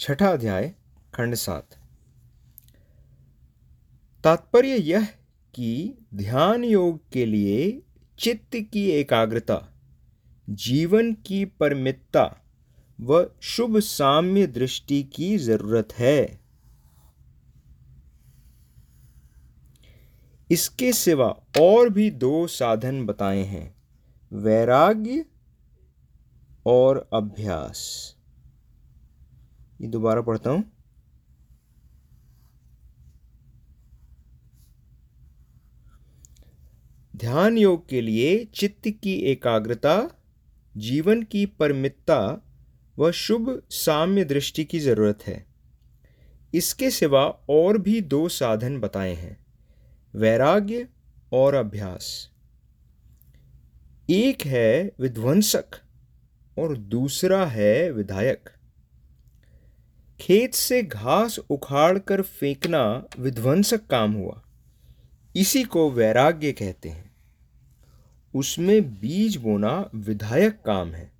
छठा अध्याय, खंड सात। तात्पर्य यह कि ध्यान योग के लिए चित्त की एकाग्रता, जीवन की परमितता व शुभ साम्य दृष्टि की ज़रूरत है। इसके सिवा और भी दो साधन बताए हैं, वैराग्य और अभ्यास। ये दोबारा पढ़ता हूँ। ध्यान योग के लिए चित्त की एकाग्रता, जीवन की परमितता व शुभ साम्य दृष्टि की ज़रूरत है। इसके सिवा और भी दो साधन बताए हैं, वैराग्य और अभ्यास। एक है विध्वंसक और दूसरा है विधायक। खेत से घास उखाड़कर फेंकना विध्वंसक काम हुआ। इसी को वैराग्य कहते हैं। उसमें बीज बोना विधायक काम है।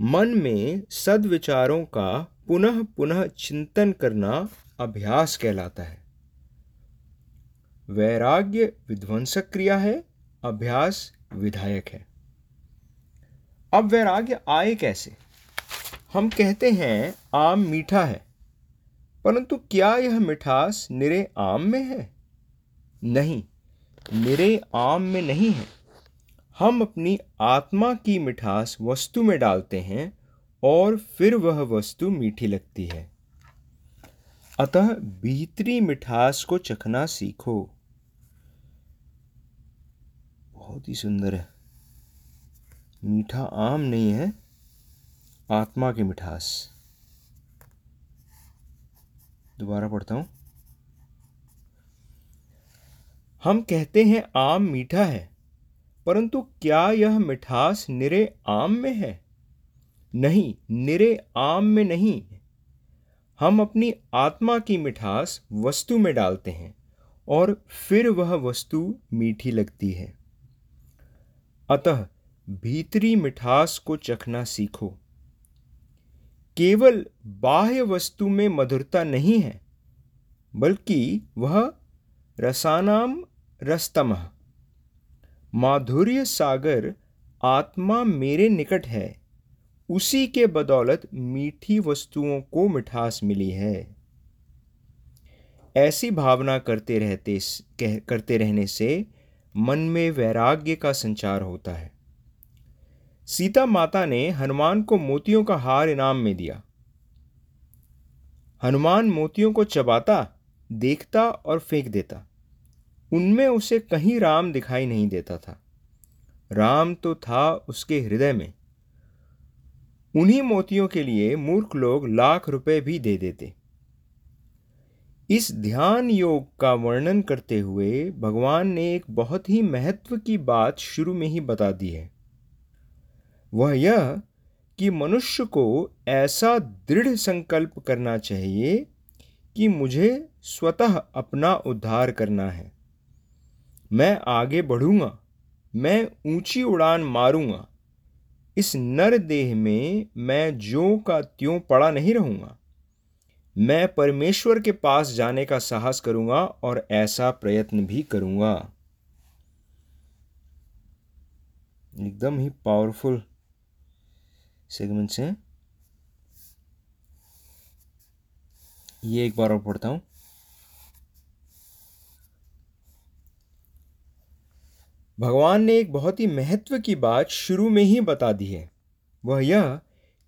मन में सदविचारों का पुनः पुनः चिंतन करना अभ्यास कहलाता है। वैराग्य विध्वंसक क्रिया है, अभ्यास विधायक है। अब वैराग्य आए कैसे? हम कहते हैं, आम मीठा है। परंतु क्या यह मिठास निरे आम में है? नहीं, निरे आम में नहीं है। हम अपनी आत्मा की मिठास वस्तु में डालते हैं और फिर वह वस्तु मीठी लगती है। अतः भीतरी मिठास को चखना सीखो। बहुत ही सुंदर है। मीठा आम नहीं है। आत्मा की मिठास। दोबारा पढ़ता हूँ। हम कहते हैं आम मीठा है, परंतु क्या यह मिठास निरे आम में है? नहीं, निरे आम में नहीं। हम अपनी आत्मा की मिठास वस्तु में डालते हैं और फिर वह वस्तु मीठी लगती है। अतः भीतरी मिठास को चखना सीखो। केवल बाह्य वस्तु में मधुरता नहीं है, बल्कि वह रसानाम रस्तम। माधुर्य सागर आत्मा मेरे निकट है, उसी के बदौलत मीठी वस्तुओं को मिठास मिली है। ऐसी भावना करते रहते करते रहने से मन में वैराग्य का संचार होता है। सीता माता ने हनुमान को मोतियों का हार इनाम में दिया। हनुमान मोतियों को चबाता, देखता और फेंक देता। उनमें उसे कहीं राम दिखाई नहीं देता था। राम तो था उसके हृदय में। उन्हीं मोतियों के लिए मूर्ख लोग लाख रुपए भी दे देते। इस ध्यान योग का वर्णन करते हुए भगवान ने एक बहुत ही महत्व की बात शुरू में ही बता दी है। वह यह कि मनुष्य को ऐसा दृढ़ संकल्प करना चाहिए कि मुझे स्वतः अपना उद्धार करना है। मैं आगे बढ़ूँगा, मैं ऊँची उड़ान मारूँगा। इस नर देह में मैं जो का त्यों पड़ा नहीं रहूँगा। मैं परमेश्वर के पास जाने का साहस करूँगा और ऐसा प्रयत्न भी करूँगा। एकदम ही पावरफुल सेगमेंट्स हैं ये एक बार और पढ़ता हूँ। भगवान ने एक बहुत ही महत्व की बात शुरू में ही बता दी है। वह यह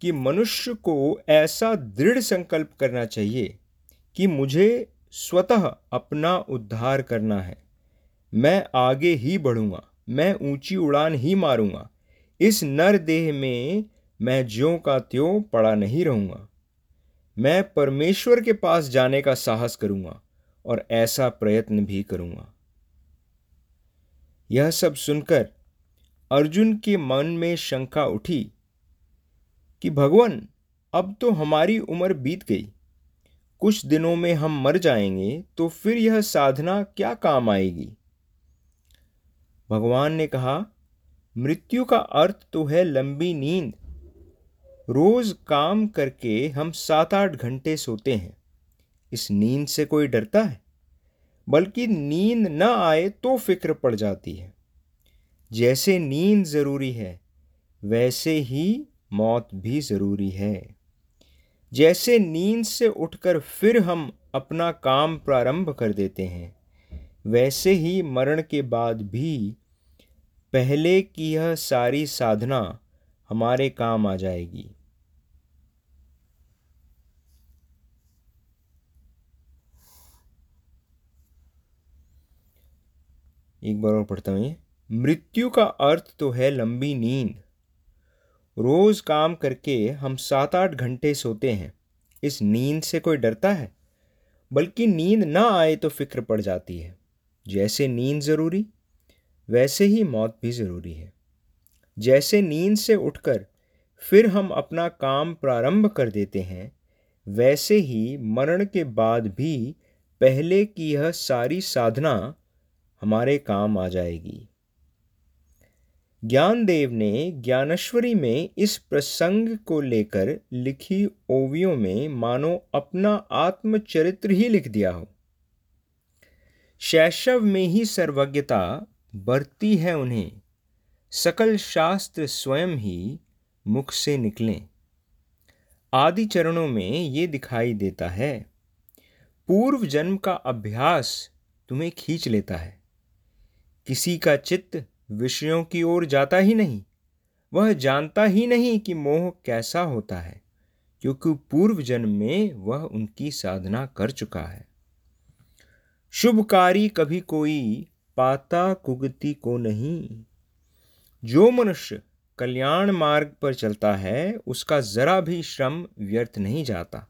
कि मनुष्य को ऐसा दृढ़ संकल्प करना चाहिए कि मुझे स्वतः अपना उद्धार करना है। मैं आगे ही बढ़ूँगा, मैं ऊँची उड़ान ही मारूँगा। इस नर देह में मैं ज्यों का त्यों पड़ा नहीं रहूँगा। मैं परमेश्वर के पास जाने का साहस करूँगा और ऐसा प्रयत्न भी करूँगा। यह सब सुनकर अर्जुन के मन में शंका उठी कि भगवान, अब तो हमारी उम्र बीत गई। कुछ दिनों में हम मर जाएँगे तो फिर यह साधना क्या काम आएगी? भगवान ने कहा, मृत्यु का अर्थ तो है लंबी नींद रोज काम करके हम सात आठ घंटे सोते हैं। इस नींद से कोई डरता है? बल्कि नींद न आए तो फ़िक्र पड़ जाती है। जैसे नींद ज़रूरी है, वैसे ही मौत भी ज़रूरी है। जैसे नींद से उठकर फिर हम अपना काम प्रारंभ कर देते हैं, वैसे ही मरण के बाद भी पहले की यह सारी साधना हमारे काम आ जाएगी। एक बार और पढ़ता हूँ ये। मृत्यु का अर्थ तो है लंबी नींद। रोज काम करके हम सात आठ घंटे सोते हैं। इस नींद से कोई डरता है? बल्कि नींद ना आए तो फ़िक्र पड़ जाती है। जैसे नींद ज़रूरी, वैसे ही मौत भी ज़रूरी है। जैसे नींद से उठकर फिर हम अपना काम प्रारंभ कर देते हैं, वैसे ही मरण के बाद भी पहले की यह सारी साधना हमारे काम आ जाएगी। ज्ञानदेव ने ज्ञानेश्वरी में इस प्रसंग को लेकर लिखी ओवियों में मानो अपना आत्मचरित्र ही लिख दिया हो। शैशव में ही सर्वज्ञता बरती है उन्हें। सकल शास्त्र स्वयं ही मुख से निकलें। आदि चरणों में ये दिखाई देता है। पूर्व जन्म का अभ्यास तुम्हें खींच लेता है। किसी का चित्त विषयों की ओर जाता ही नहीं। वह जानता ही नहीं कि मोह कैसा होता है, क्योंकि पूर्व जन्म में वह उनकी साधना कर चुका है। शुभकारी कभी कोई पाता कुगति को नहीं। जो मनुष्य कल्याण मार्ग पर चलता है, उसका जरा भी श्रम व्यर्थ नहीं जाता।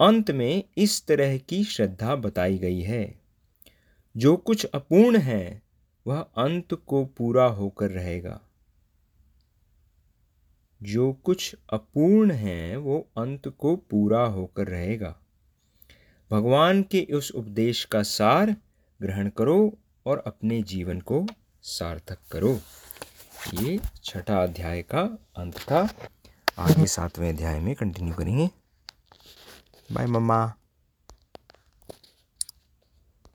अंत में इस तरह की श्रद्धा बताई गई है। जो कुछ अपूर्ण है वह अंत को पूरा होकर रहेगा। जो कुछ अपूर्ण है, वो अंत को पूरा होकर रहेगा। भगवान के उस उपदेश का सार ग्रहण करो और अपने जीवन को सार्थक करो। ये छठा अध्याय का अंत था। आगे सातवें अध्याय में कंटिन्यू करेंगे। बाय मम्मा